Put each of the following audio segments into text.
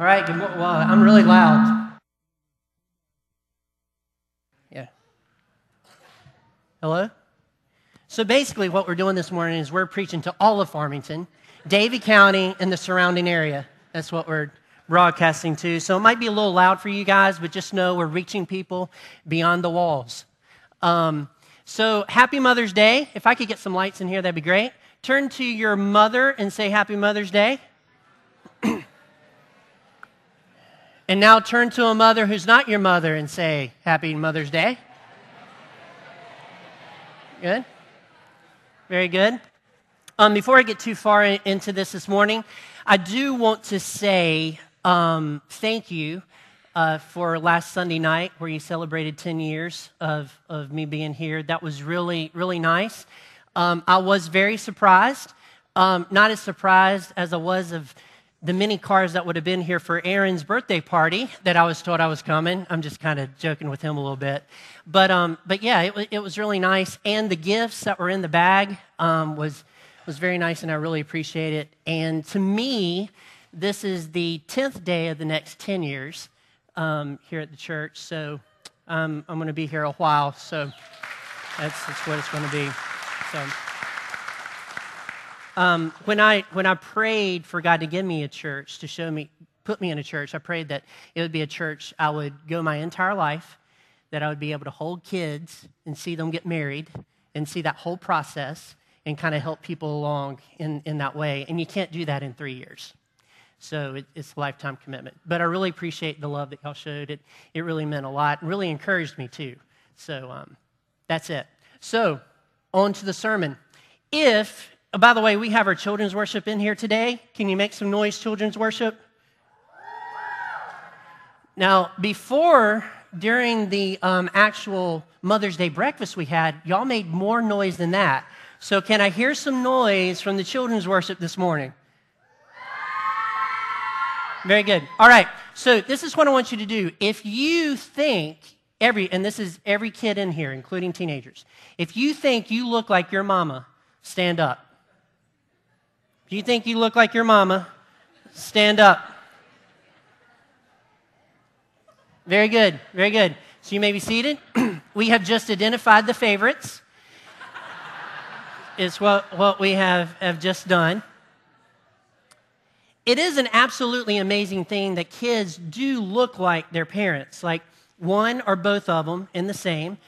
All right, good. Well, I'm really loud. Yeah. Hello? So basically, what we're doing this morning is we're preaching to all of Farmington, Davie County, and the surrounding area. That's what we're broadcasting to. So it might be a little loud for you guys, but just know we're reaching people beyond the walls. Um, so happy Mother's Day. If I could get some lights in here, that'd be great. Turn to your mother and say Happy Mother's Day. and now turn to a mother who's not your mother and say Happy Mother's Day. Good? Very good. Um, before I get too far into this this morning, I do want to say um, thank you uh, for last Sunday night where you celebrated 10 years of, of me being here. That was really, really nice. Um, I was very surprised. Um, not as surprised as I was of the many cars that would have been here for Aaron's birthday party that I was told I was coming. I'm just kind of joking with him a little bit. But, um, but yeah, it, it, was really nice. And the gifts that were in the bag um, was, was very nice, and I really appreciate it. And to me, this is the 10th day of the next 10 years um, here at the church. So um, I'm going to be here a while. So that's, that's what it's going to be. So um, when, I, when I prayed for God to give me a church, to show me, put me in a church, I prayed that it would be a church I would go my entire life, that I would be able to hold kids and see them get married and see that whole process and kind of help people along in, in that way. And you can't do that in three years. So it, it's a lifetime commitment. But I really appreciate the love that y'all showed. It, it really meant a lot, really encouraged me too. So um, that's it. So on to the sermon. If, by the way, we have our children's worship in here today. Can you make some noise, children's worship? Now, before, during the um, actual Mother's Day breakfast we had, y'all made more noise than that. So, can I hear some noise from the children's worship this morning? Very good. All right. So this is what I want you to do. If you think every, and this is every kid in here, including teenagers, if you think you look like your mama, stand up. If you think you look like your mama, stand up. Very good. Very good. So you may be seated. we have just identified the favorites. It's what, what we have, have just done it is an absolutely amazing thing that kids do look like their parents, like one or both of them in the same.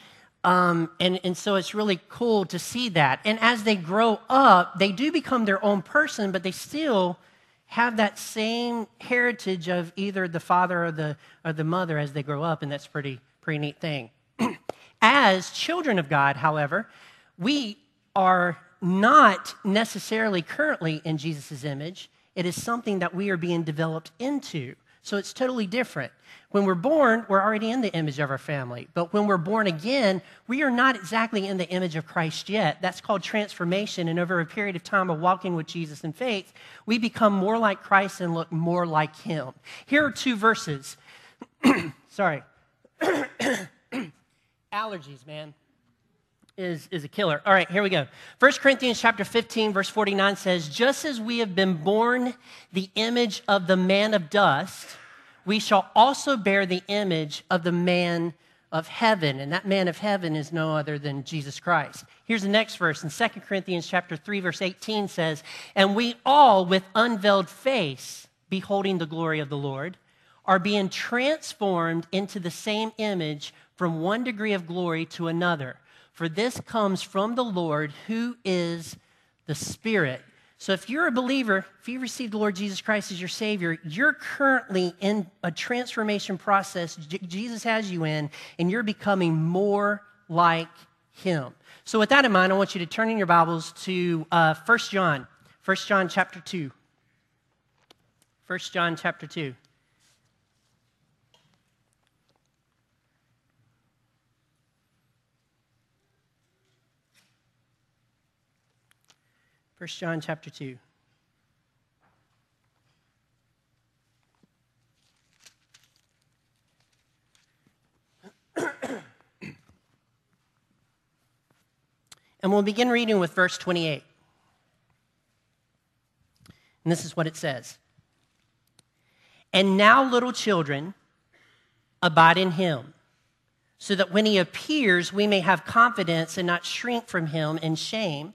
Um, and, and so it's really cool to see that. And as they grow up, they do become their own person, but they still have that same heritage of either the father or the, or the mother as they grow up, and that's pretty, pretty neat thing. as children of God, however, we are not necessarily currently in Jesus' image it is something that we are being developed into. So it's totally different. When we're born, we're already in the image of our family. But when we're born again, we are not exactly in the image of Christ yet. That's called transformation. And over a period of time of walking with Jesus in faith, we become more like Christ and look more like Him. Here are two verses. Sorry. Allergies, man is, is a killer. All right, here we go. 1 Corinthians chapter 15, verse 49 says, Just as we have been born the image of the man of dust, we shall also bear the image of the man of heaven. And that man of heaven is no other than Jesus Christ. Here's the next verse in 2 Corinthians chapter 3, verse 18 says, And we all with unveiled face, beholding the glory of the Lord, are being transformed into the same image from one degree of glory to another for this comes from the Lord who is the Spirit. So if you're a believer, if you've received the Lord Jesus Christ as your Savior, you're currently in a transformation process Jesus has you in, and you're becoming more like Him. So with that in mind, I want you to turn in your Bibles to uh, 1 John, 1 John chapter 2. 1 John chapter 2. 1 John chapter 2. and we'll begin reading with verse 28. And this is what it says And now, little children, abide in him, so that when he appears, we may have confidence and not shrink from him in shame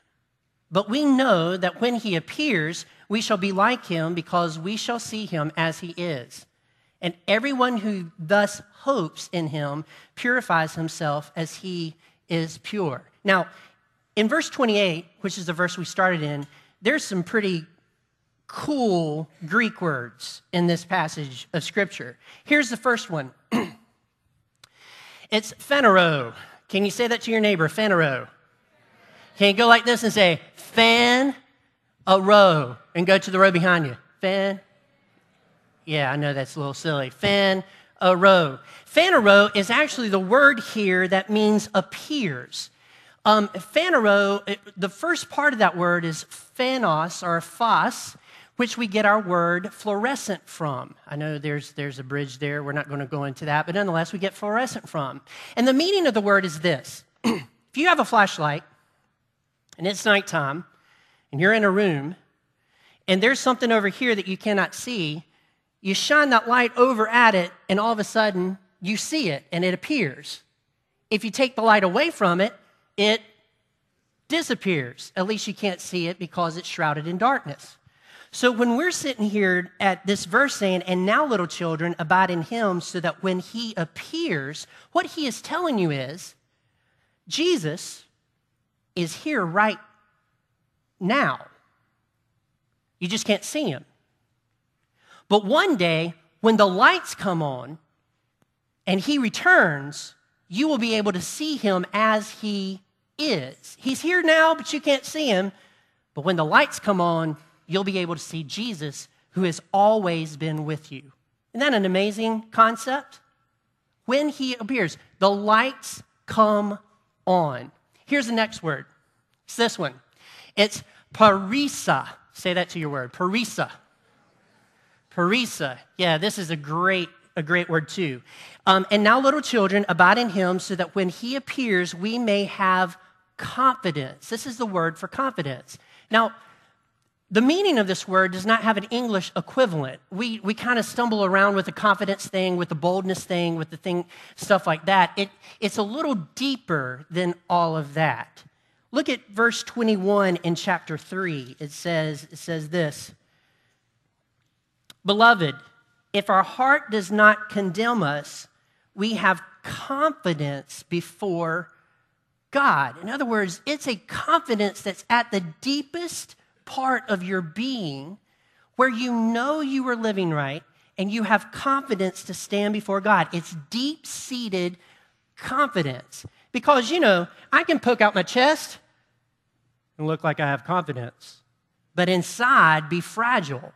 But we know that when he appears, we shall be like him because we shall see him as he is. And everyone who thus hopes in him purifies himself as he is pure. Now, in verse 28, which is the verse we started in, there's some pretty cool Greek words in this passage of Scripture. Here's the first one it's phanero. Can you say that to your neighbor? Phanero. Can you go like this and say, fan a row, and go to the row behind you? Fan. Yeah, I know that's a little silly. Fan a row. Fan a row is actually the word here that means appears. Um, phanero, the first part of that word is phanos or phos, which we get our word fluorescent from. I know there's, there's a bridge there. We're not going to go into that, but nonetheless, we get fluorescent from. And the meaning of the word is this if you have a flashlight and it's nighttime and you're in a room and there's something over here that you cannot see, you shine that light over at it, and all of a sudden you see it and it appears. If you take the light away from it, it disappears. At least you can't see it because it's shrouded in darkness. So when we're sitting here at this verse saying, and now little children abide in him so that when he appears, what he is telling you is Jesus is here right now. You just can't see him. But one day, when the lights come on and he returns, you will be able to see him as he is. He's here now, but you can't see him. But when the lights come on, you'll be able to see Jesus who has always been with you. Isn't that an amazing concept? When he appears, the lights come on. Here's the next word. It's this one. It's parisa. Say that to your word. Parisa. Parisa. Yeah, this is a great, a great word too. Um, and now, little children, abide in him so that when he appears, we may have confidence. This is the word for confidence. Now, the meaning of this word does not have an English equivalent. We, we kind of stumble around with the confidence thing, with the boldness thing, with the thing, stuff like that. It, it's a little deeper than all of that. Look at verse 21 in chapter 3. It says, it says this Beloved, if our heart does not condemn us, we have confidence before God. In other words, it's a confidence that's at the deepest part of your being where you know you are living right and you have confidence to stand before God. It's deep seated confidence. Because, you know, I can poke out my chest and look like I have confidence, but inside be fragile.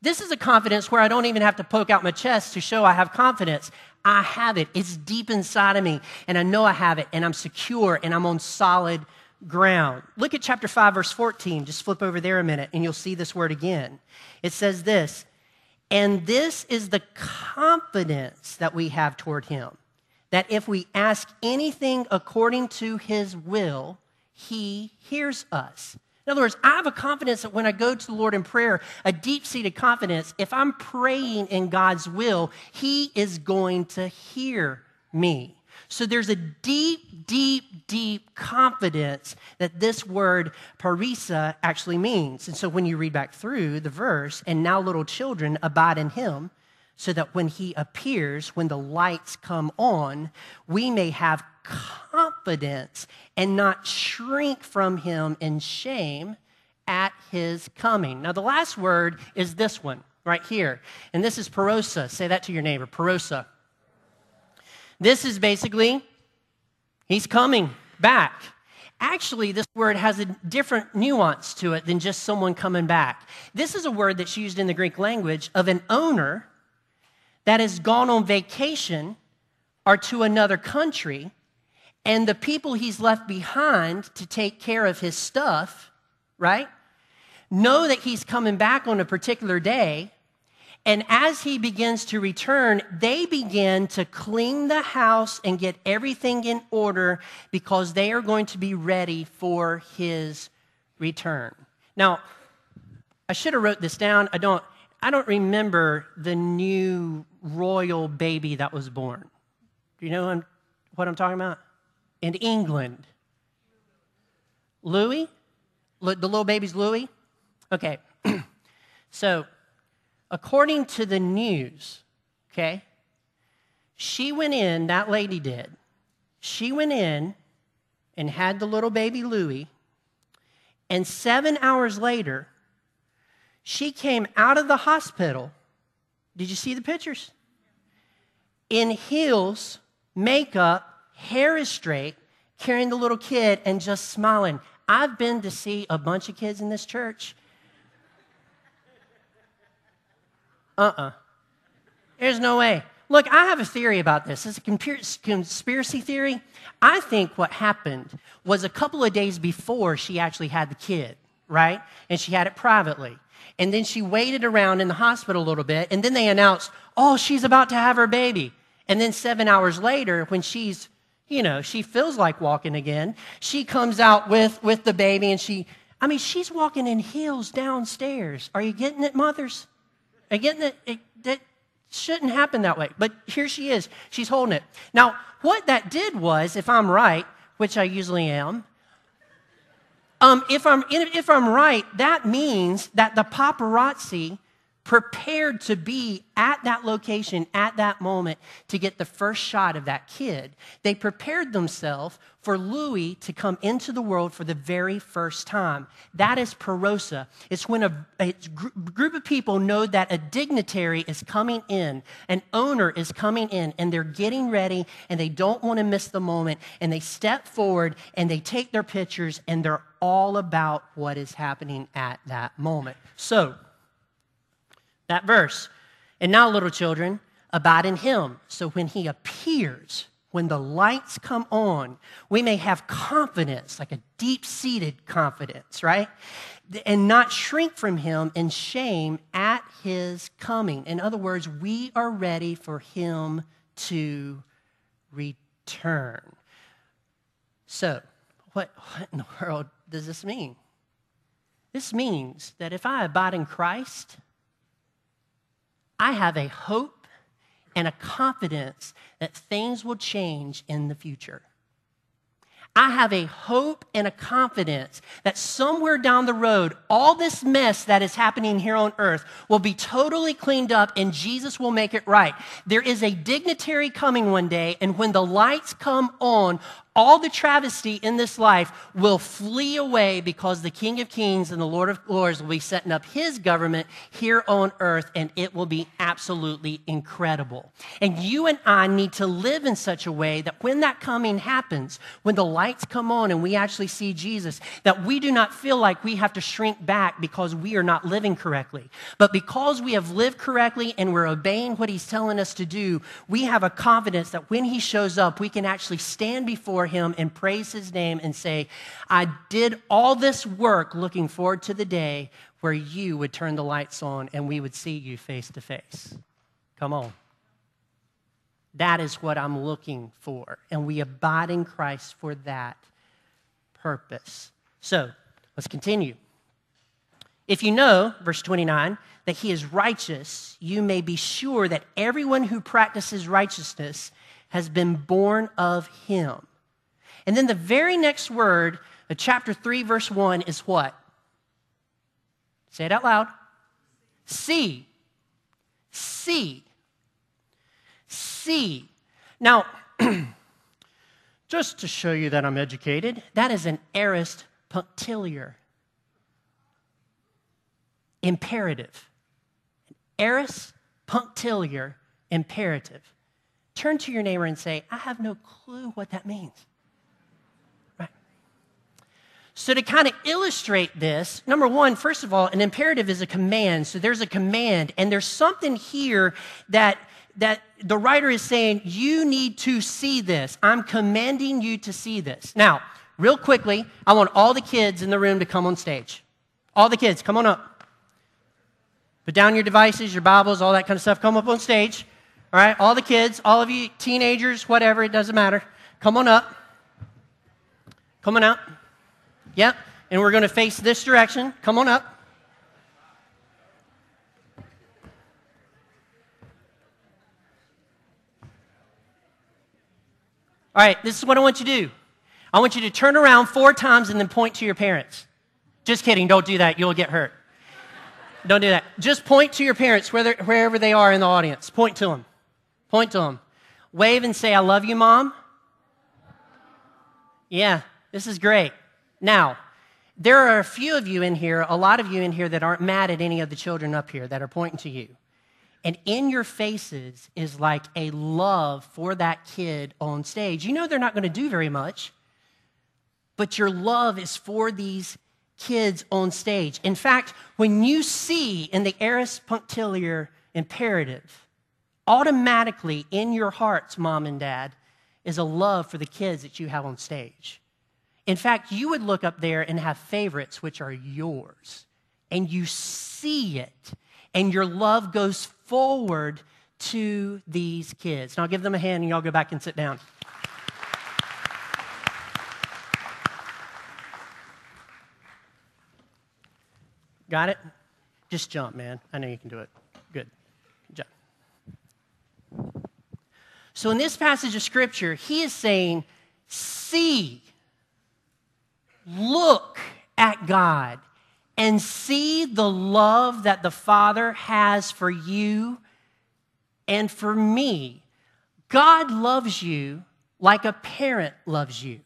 This is a confidence where I don't even have to poke out my chest to show I have confidence. I have it. It's deep inside of me, and I know I have it, and I'm secure, and I'm on solid ground. Look at chapter 5, verse 14. Just flip over there a minute, and you'll see this word again. It says this, and this is the confidence that we have toward him, that if we ask anything according to his will, he hears us. In other words, I have a confidence that when I go to the Lord in prayer, a deep seated confidence, if I'm praying in God's will, He is going to hear me. So there's a deep, deep, deep confidence that this word parisa actually means. And so when you read back through the verse, and now little children abide in Him, so that when He appears, when the lights come on, we may have confidence and not shrink from him in shame at his coming. Now, the last word is this one right here, and this is parosa. Say that to your neighbor, parosa. This is basically, he's coming back. Actually, this word has a different nuance to it than just someone coming back. This is a word that's used in the Greek language of an owner that has gone on vacation or to another country, and the people he's left behind to take care of his stuff, right, know that he's coming back on a particular day. And as he begins to return, they begin to clean the house and get everything in order because they are going to be ready for his return. Now, I should have wrote this down. I don't I don't remember the new royal baby that was born. Do you know what I'm talking about? In England. Louis? The little baby's Louis? Okay. so, according to the news, okay, she went in, that lady did. She went in and had the little baby Louis, and seven hours later, she came out of the hospital. Did you see the pictures? In heels, makeup, hair is straight, carrying the little kid and just smiling. I've been to see a bunch of kids in this church. Uh uh There's no way. Look, I have a theory about this. It's a conspiracy theory. I think what happened was a couple of days before she actually had the kid, right? And she had it privately. And then she waited around in the hospital a little bit. And then they announced, oh, she's about to have her baby. And then seven hours later, when she's, you know, she feels like walking again, she comes out with, with the baby and she, I mean, she's walking in heels downstairs. Are you getting it, mothers? Getting it? it that shouldn't happen that way. But here she is. She's holding it. Now, what that did was, if I'm right, which I usually am, um, if, I'm, if I'm right, that means that the paparazzi prepared to be at that location at that moment to get the first shot of that kid. They prepared themselves for Louis to come into the world for the very first time. That is Perosa. It's when a, a group of people know that a dignitary is coming in, an owner is coming in, and they're getting ready and they don't want to miss the moment. And they step forward and they take their pictures and they're all about what is happening at that moment. So, that verse. And now, little children, abide in him. So when he appears, when the lights come on, we may have confidence, like a deep seated confidence, right? And not shrink from him in shame at his coming. In other words, we are ready for him to return. So, what, what in the world does this mean? This means that if I abide in Christ, I have a hope and a confidence that things will change in the future. I have a hope and a confidence that somewhere down the road, all this mess that is happening here on earth will be totally cleaned up and Jesus will make it right. There is a dignitary coming one day, and when the lights come on, all the travesty in this life will flee away because the King of Kings and the Lord of Lords will be setting up his government here on earth, and it will be absolutely incredible. And you and I need to live in such a way that when that coming happens, when the lights come on and we actually see Jesus, that we do not feel like we have to shrink back because we are not living correctly. But because we have lived correctly and we're obeying what he's telling us to do, we have a confidence that when he shows up, we can actually stand before him and praise his name and say, I did all this work looking forward to the day where you would turn the lights on and we would see you face to face. Come on. That is what I'm looking for. And we abide in Christ for that purpose. So let's continue. If you know, verse 29, that he is righteous, you may be sure that everyone who practices righteousness has been born of him. And then the very next word, of chapter 3, verse 1, is what? Say it out loud. See. See. See. Now, just to show you that I'm educated, that is an aorist punctiliar. Imperative. An aorist punctiliar imperative. Turn to your neighbor and say, I have no clue what that means. So, to kind of illustrate this, number one, first of all, an imperative is a command. So, there's a command, and there's something here that that the writer is saying, you need to see this. I'm commanding you to see this. Now, real quickly, I want all the kids in the room to come on stage. All the kids, come on up. Put down your devices, your Bibles, all that kind of stuff. Come up on stage. All right, all the kids, all of you teenagers, whatever, it doesn't matter. Come on up. Come on out. Yep. And we're going to face this direction. Come on up. All right, this is what I want you to do. I want you to turn around four times and then point to your parents. Just kidding, don't do that, you'll get hurt. don't do that. Just point to your parents, whether, wherever they are in the audience. Point to them. Point to them. Wave and say, I love you, mom. Yeah, this is great. Now, there are a few of you in here, a lot of you in here that aren't mad at any of the children up here that are pointing to you. And in your faces is like a love for that kid on stage. You know they're not going to do very much, but your love is for these kids on stage. In fact, when you see in the aorist punctiliar imperative, automatically in your hearts, mom and dad, is a love for the kids that you have on stage. In fact, you would look up there and have favorites which are yours, and you see it, and your love goes forward to these kids. Now, I'll give them a hand and y'all go back and sit down. Got it? Just jump, man. I know you can do it. Good. Jump. So, in this passage of scripture, he is saying, See, look at God and see the love that the Father has for you and for me. God loves you like a parent loves you.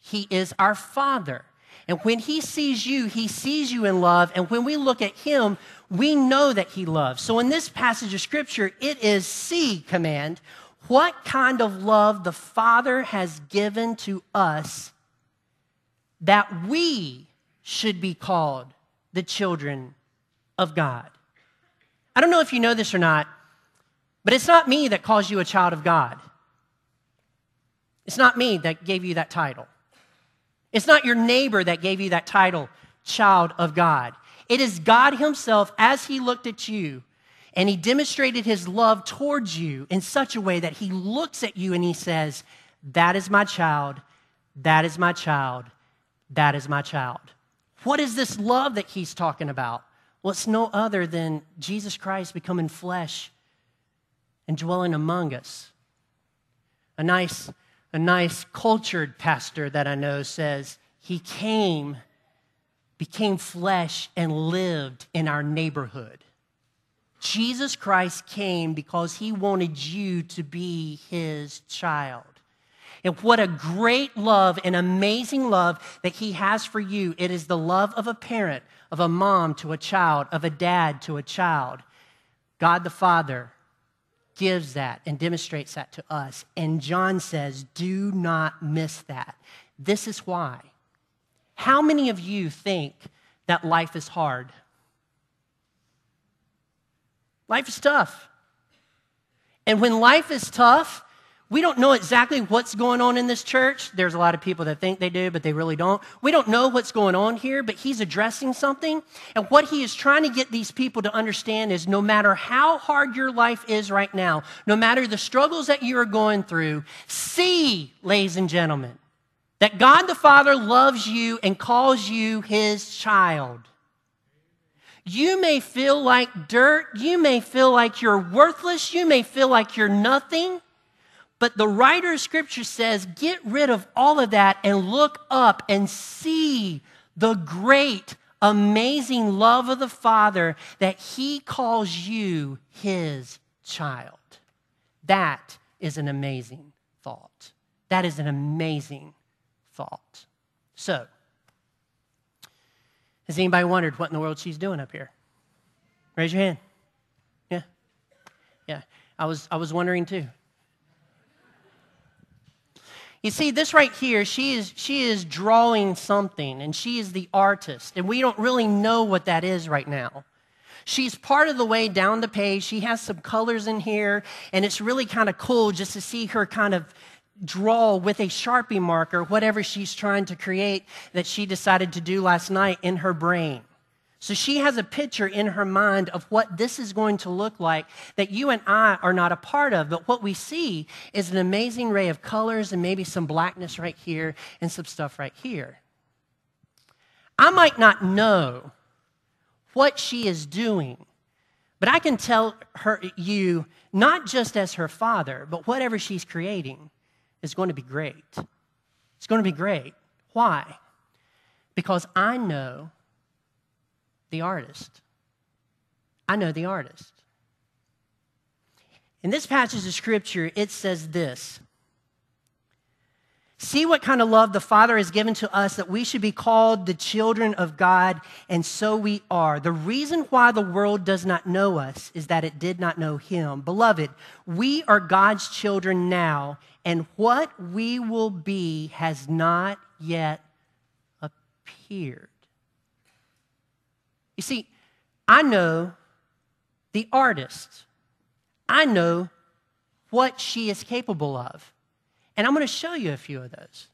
He is our Father. And when He sees you, He sees you in love. And when we look at Him, we know that He loves. So in this passage of Scripture, it is see command what kind of love the Father has given to us that we should be called the children of God. I don't know if you know this or not, but it's not me that calls you a child of God. It's not me that gave you that title. It's not your neighbor that gave you that title, child of God. It is God Himself as He looked at you and He demonstrated His love towards you in such a way that He looks at you and He says, That is my child, that is my child, that is my child. What is this love that he's talking about? Well, it's no other than Jesus Christ becoming flesh and dwelling among us. A nice, a nice cultured pastor that I know says he came, became flesh, and lived in our neighborhood. Jesus Christ came because he wanted you to be his child. And what a great love, an amazing love that He has for you. It is the love of a parent, of a mom to a child, of a dad to a child. God the Father gives that and demonstrates that to us. And John says, do not miss that. This is why. How many of you think that life is hard? Life is tough. And when life is tough, we don't know exactly what's going on in this church. There's a lot of people that think they do, but they really don't. We don't know what's going on here, but he's addressing something. And what he is trying to get these people to understand is no matter how hard your life is right now, no matter the struggles that you are going through, see, ladies and gentlemen, that God the Father loves you and calls you his child. You may feel like dirt. You may feel like you're worthless. You may feel like you're nothing. But the writer of scripture says, get rid of all of that and look up and see the great, amazing love of the Father that He calls you His child. That is an amazing thought. That is an amazing thought. So, has anybody wondered what in the world she's doing up here? Raise your hand. Yeah. Yeah. I was, I was wondering too. You see, this right here, she is, she is drawing something, and she is the artist, and we don't really know what that is right now. She's part of the way down the page. She has some colors in here, and it's really kind of cool just to see her kind of draw with a Sharpie marker whatever she's trying to create that she decided to do last night in her brain. So she has a picture in her mind of what this is going to look like that you and I are not a part of. But what we see is an amazing array of colors and maybe some blackness right here and some stuff right here. I might not know what she is doing, but I can tell her you not just as her father, but whatever she's creating is going to be great. It's going to be great. Why? Because I know the artist. I know the artist. In this passage of scripture, it says this See what kind of love the Father has given to us that we should be called the children of God, and so we are. The reason why the world does not know us is that it did not know Him. Beloved, we are God's children now, and what we will be has not yet appeared. You see, I know the artist, I know what she is capable of. And I'm going to show you a few of those.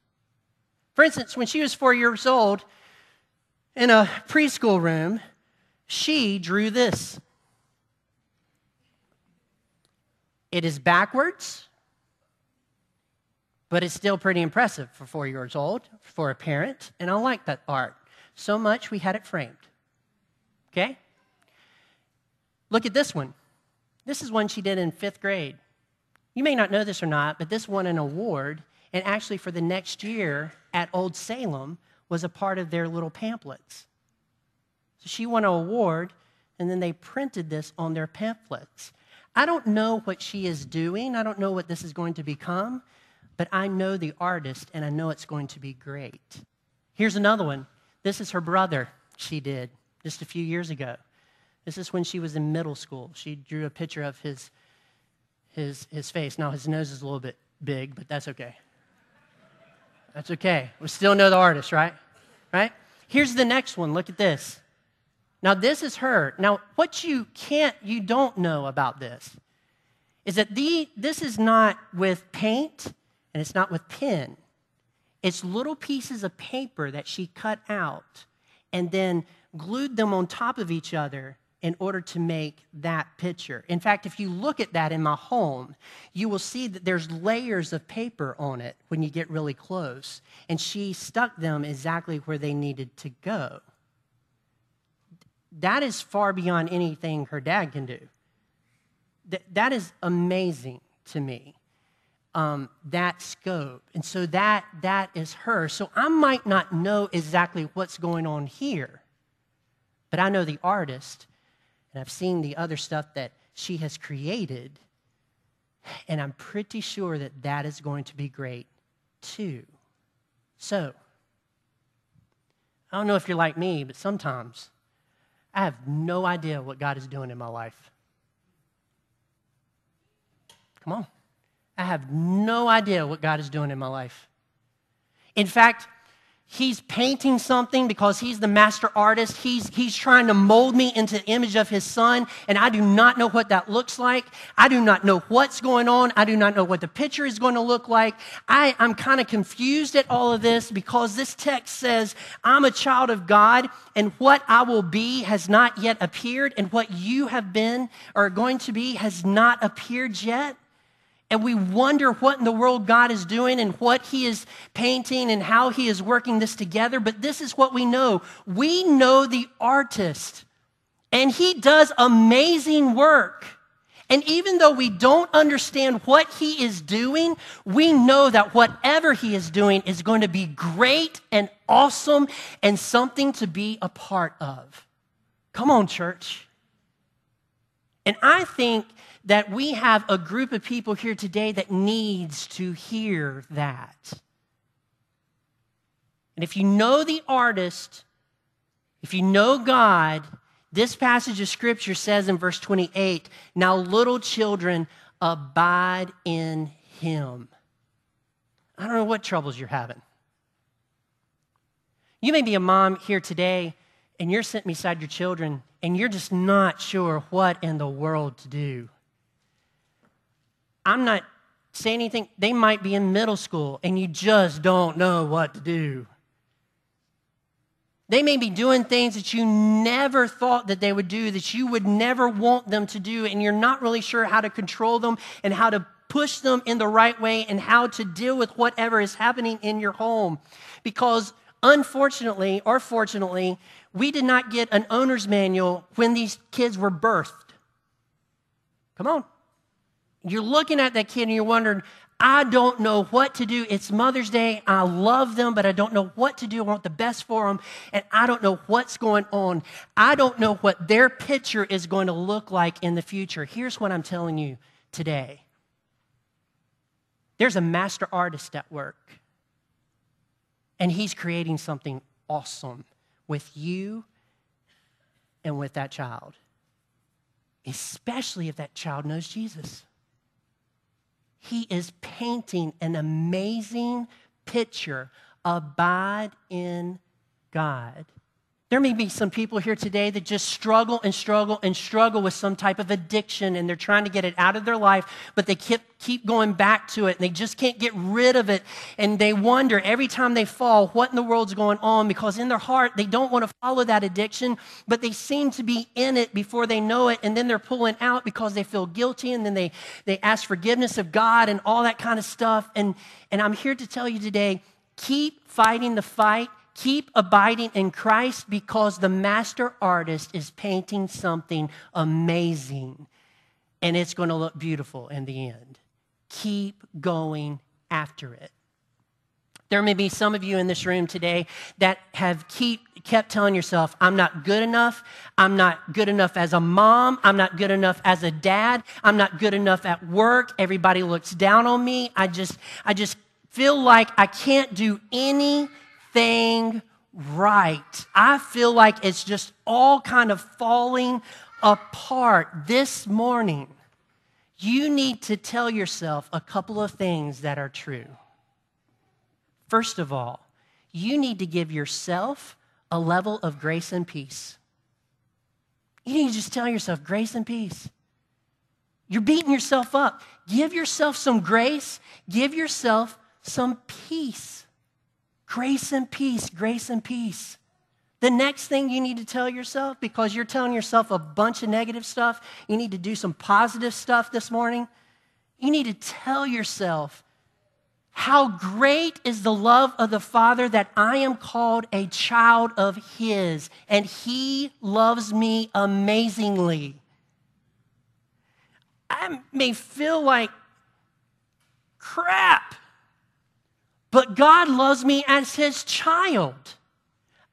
For instance, when she was four years old, in a preschool room, she drew this. It is backwards, but it's still pretty impressive for four years old, for a parent, and I like that art so much we had it framed. Okay? Look at this one. This is one she did in fifth grade. You may not know this or not, but this won an award, and actually for the next year at Old Salem was a part of their little pamphlets. So she won an award, and then they printed this on their pamphlets. I don't know what she is doing, I don't know what this is going to become, but I know the artist, and I know it's going to be great. Here's another one. This is her brother, she did just a few years ago. This is when she was in middle school. She drew a picture of his his, his face. Now, his nose is a little bit big, but that's okay. That's okay. We still know the artist, right? Right? Here's the next one. Look at this. Now, this is her. Now, what you can't, you don't know about this is that the, this is not with paint and it's not with pen. It's little pieces of paper that she cut out and then glued them on top of each other in order to make that picture. In fact, if you look at that in my home, you will see that there's layers of paper on it when you get really close. And she stuck them exactly where they needed to go. That is far beyond anything her dad can do. Th- that is amazing to me. Um, that scope. And so that that is her. So I might not know exactly what's going on here, but I know the artist and I've seen the other stuff that she has created, and I'm pretty sure that that is going to be great too. So, I don't know if you're like me, but sometimes I have no idea what God is doing in my life. Come on. I have no idea what God is doing in my life. In fact, he's painting something because he's the master artist. He's, he's trying to mold me into the image of his son, and I do not know what that looks like. I do not know what's going on. I do not know what the picture is going to look like. I, I'm kind of confused at all of this because this text says, I'm a child of God, and what I will be has not yet appeared, and what you have been or are going to be has not appeared yet and we wonder what in the world God is doing and what He is painting and how He is working this together. But this is what we know we know the artist, and He does amazing work. And even though we don't understand what He is doing, we know that whatever He is doing is going to be great and awesome and something to be a part of. Come on, church. And I think that we have a group of people here today that needs to hear that. And if you know the artist, if you know God, this passage of scripture says in verse 28 Now, little children, abide in him. I don't know what troubles you're having. You may be a mom here today and you're sitting beside your children and you're just not sure what in the world to do. I'm not saying anything. They might be in middle school and you just don't know what to do. They may be doing things that you never thought that they would do, that you would never want them to do, and you're not really sure how to control them and how to push them in the right way and how to deal with whatever is happening in your home. Because unfortunately or fortunately, we did not get an owner's manual when these kids were birthed. Come on. You're looking at that kid and you're wondering, I don't know what to do. It's Mother's Day. I love them, but I don't know what to do. I want the best for them, and I don't know what's going on. I don't know what their picture is going to look like in the future. Here's what I'm telling you today there's a master artist at work, and he's creating something awesome with you and with that child, especially if that child knows Jesus. He is painting an amazing picture. Abide in God. There may be some people here today that just struggle and struggle and struggle with some type of addiction and they're trying to get it out of their life, but they keep, keep going back to it and they just can't get rid of it. And they wonder every time they fall, what in the world's going on? Because in their heart, they don't want to follow that addiction, but they seem to be in it before they know it. And then they're pulling out because they feel guilty and then they, they ask forgiveness of God and all that kind of stuff. And, and I'm here to tell you today keep fighting the fight Keep abiding in Christ because the master artist is painting something amazing and it's going to look beautiful in the end. Keep going after it. There may be some of you in this room today that have keep, kept telling yourself, I'm not good enough. I'm not good enough as a mom. I'm not good enough as a dad. I'm not good enough at work. Everybody looks down on me. I just, I just feel like I can't do any thing right. I feel like it's just all kind of falling apart this morning. You need to tell yourself a couple of things that are true. First of all, you need to give yourself a level of grace and peace. You need to just tell yourself grace and peace. You're beating yourself up. Give yourself some grace, give yourself some peace. Grace and peace, grace and peace. The next thing you need to tell yourself, because you're telling yourself a bunch of negative stuff, you need to do some positive stuff this morning. You need to tell yourself, how great is the love of the Father that I am called a child of His, and He loves me amazingly. I may feel like crap but God loves me as his child.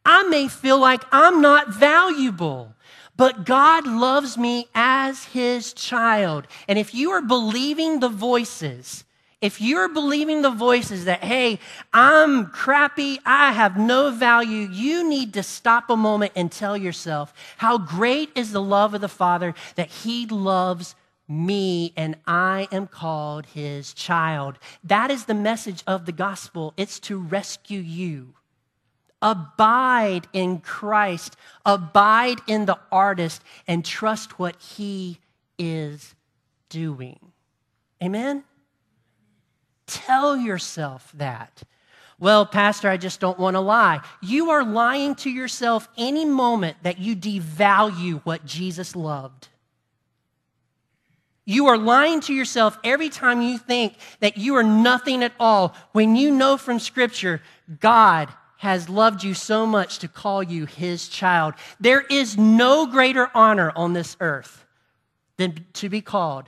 I may feel like I'm not valuable, but God loves me as his child. And if you are believing the voices, if you're believing the voices that, hey, I'm crappy, I have no value, you need to stop a moment and tell yourself how great is the love of the Father that He loves me and I am called his child. That is the message of the gospel. It's to rescue you. Abide in Christ, abide in the artist, and trust what he is doing. Amen? Tell yourself that. Well, Pastor, I just don't want to lie. You are lying to yourself any moment that you devalue what Jesus loved. You are lying to yourself every time you think that you are nothing at all when you know from Scripture God has loved you so much to call you his child. There is no greater honor on this earth than to be called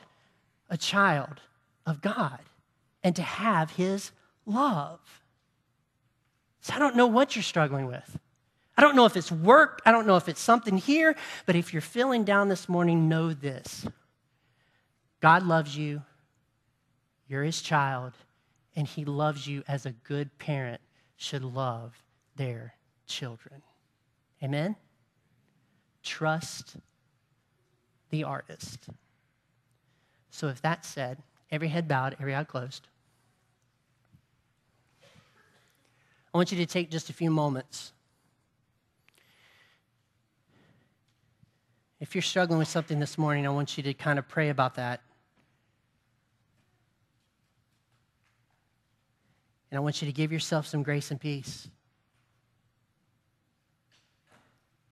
a child of God and to have his love. So I don't know what you're struggling with. I don't know if it's work, I don't know if it's something here, but if you're feeling down this morning, know this. God loves you, you're his child, and he loves you as a good parent should love their children. Amen? Trust the artist. So, if that's said, every head bowed, every eye closed, I want you to take just a few moments If you're struggling with something this morning, I want you to kind of pray about that. And I want you to give yourself some grace and peace.